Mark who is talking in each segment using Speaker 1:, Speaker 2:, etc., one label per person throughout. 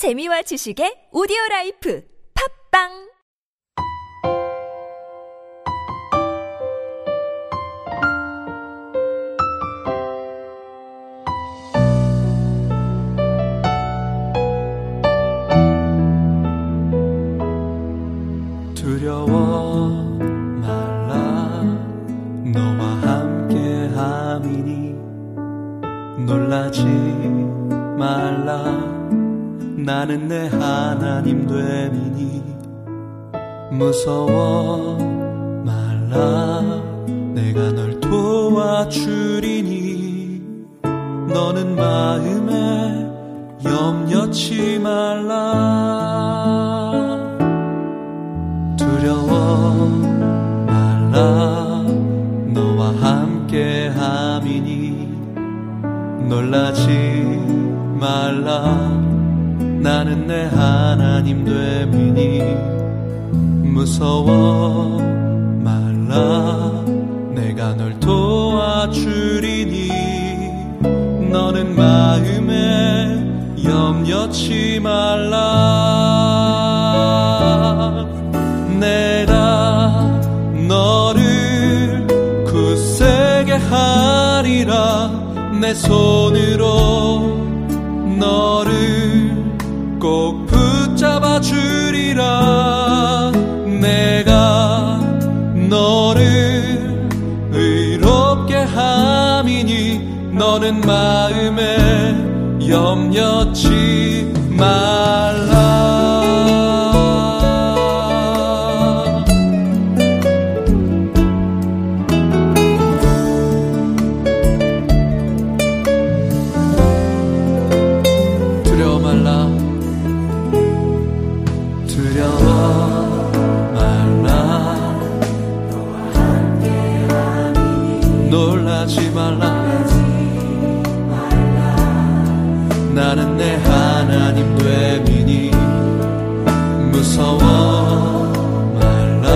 Speaker 1: 재미와 지식의 오디오 라이프 팝빵!
Speaker 2: 두려워 말라. 너와 함께 함이니 놀라지 말라 나는 내 하나님 됨이니 무서워 말라. 내가 널 도와주리니 너는 마음에 염려치 말라. 두려워 말라. 너와 함께 함이니 놀라지 말라 나는 내 하나님 됨이니 무서워 말라. 내가 널 도와주리니 너는 마음에 염려치 말라. 내가 너를 굳세게 하리라. 내 손으로 너를 꼭 붙잡아 주리라. 내가 너를 의롭게 함이니 너는 마음에 염려치 말라 두려워 말라. 놀라지 말라. 나는 내 하나님 됨이니 무서워 말라.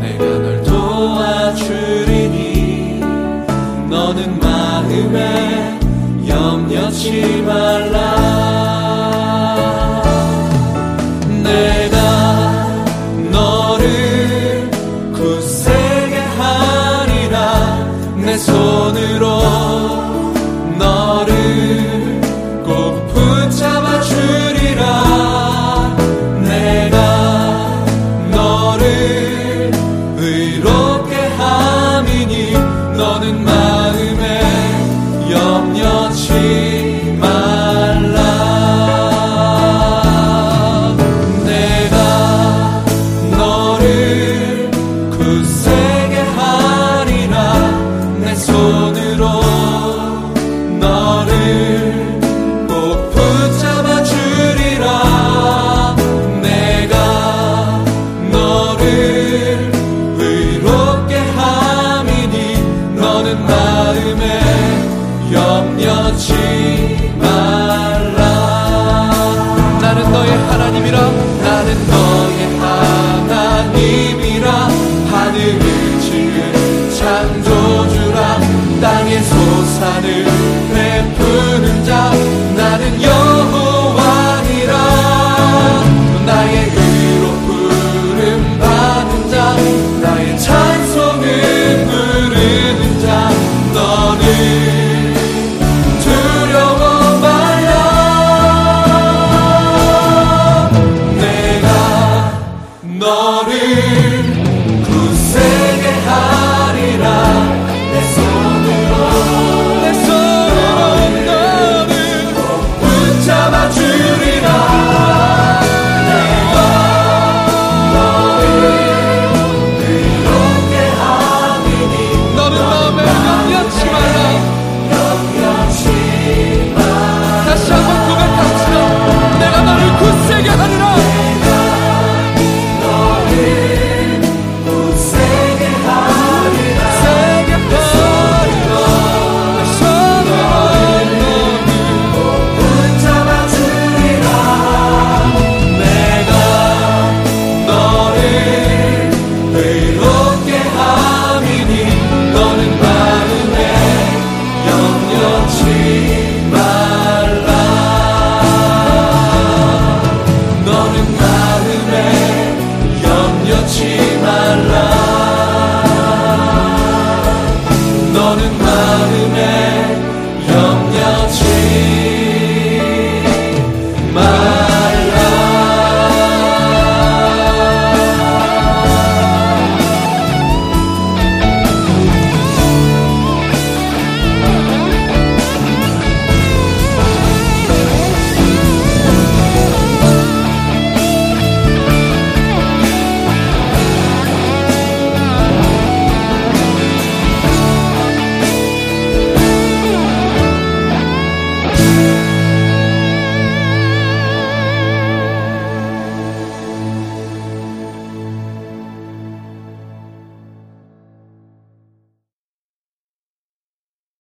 Speaker 2: 내가 널 도와주리니 너는 마음에 염려치 말라 하나님이라. 나는 너의 하나님이라. 하늘을 지은 창조주라. 땅의 소산을 again.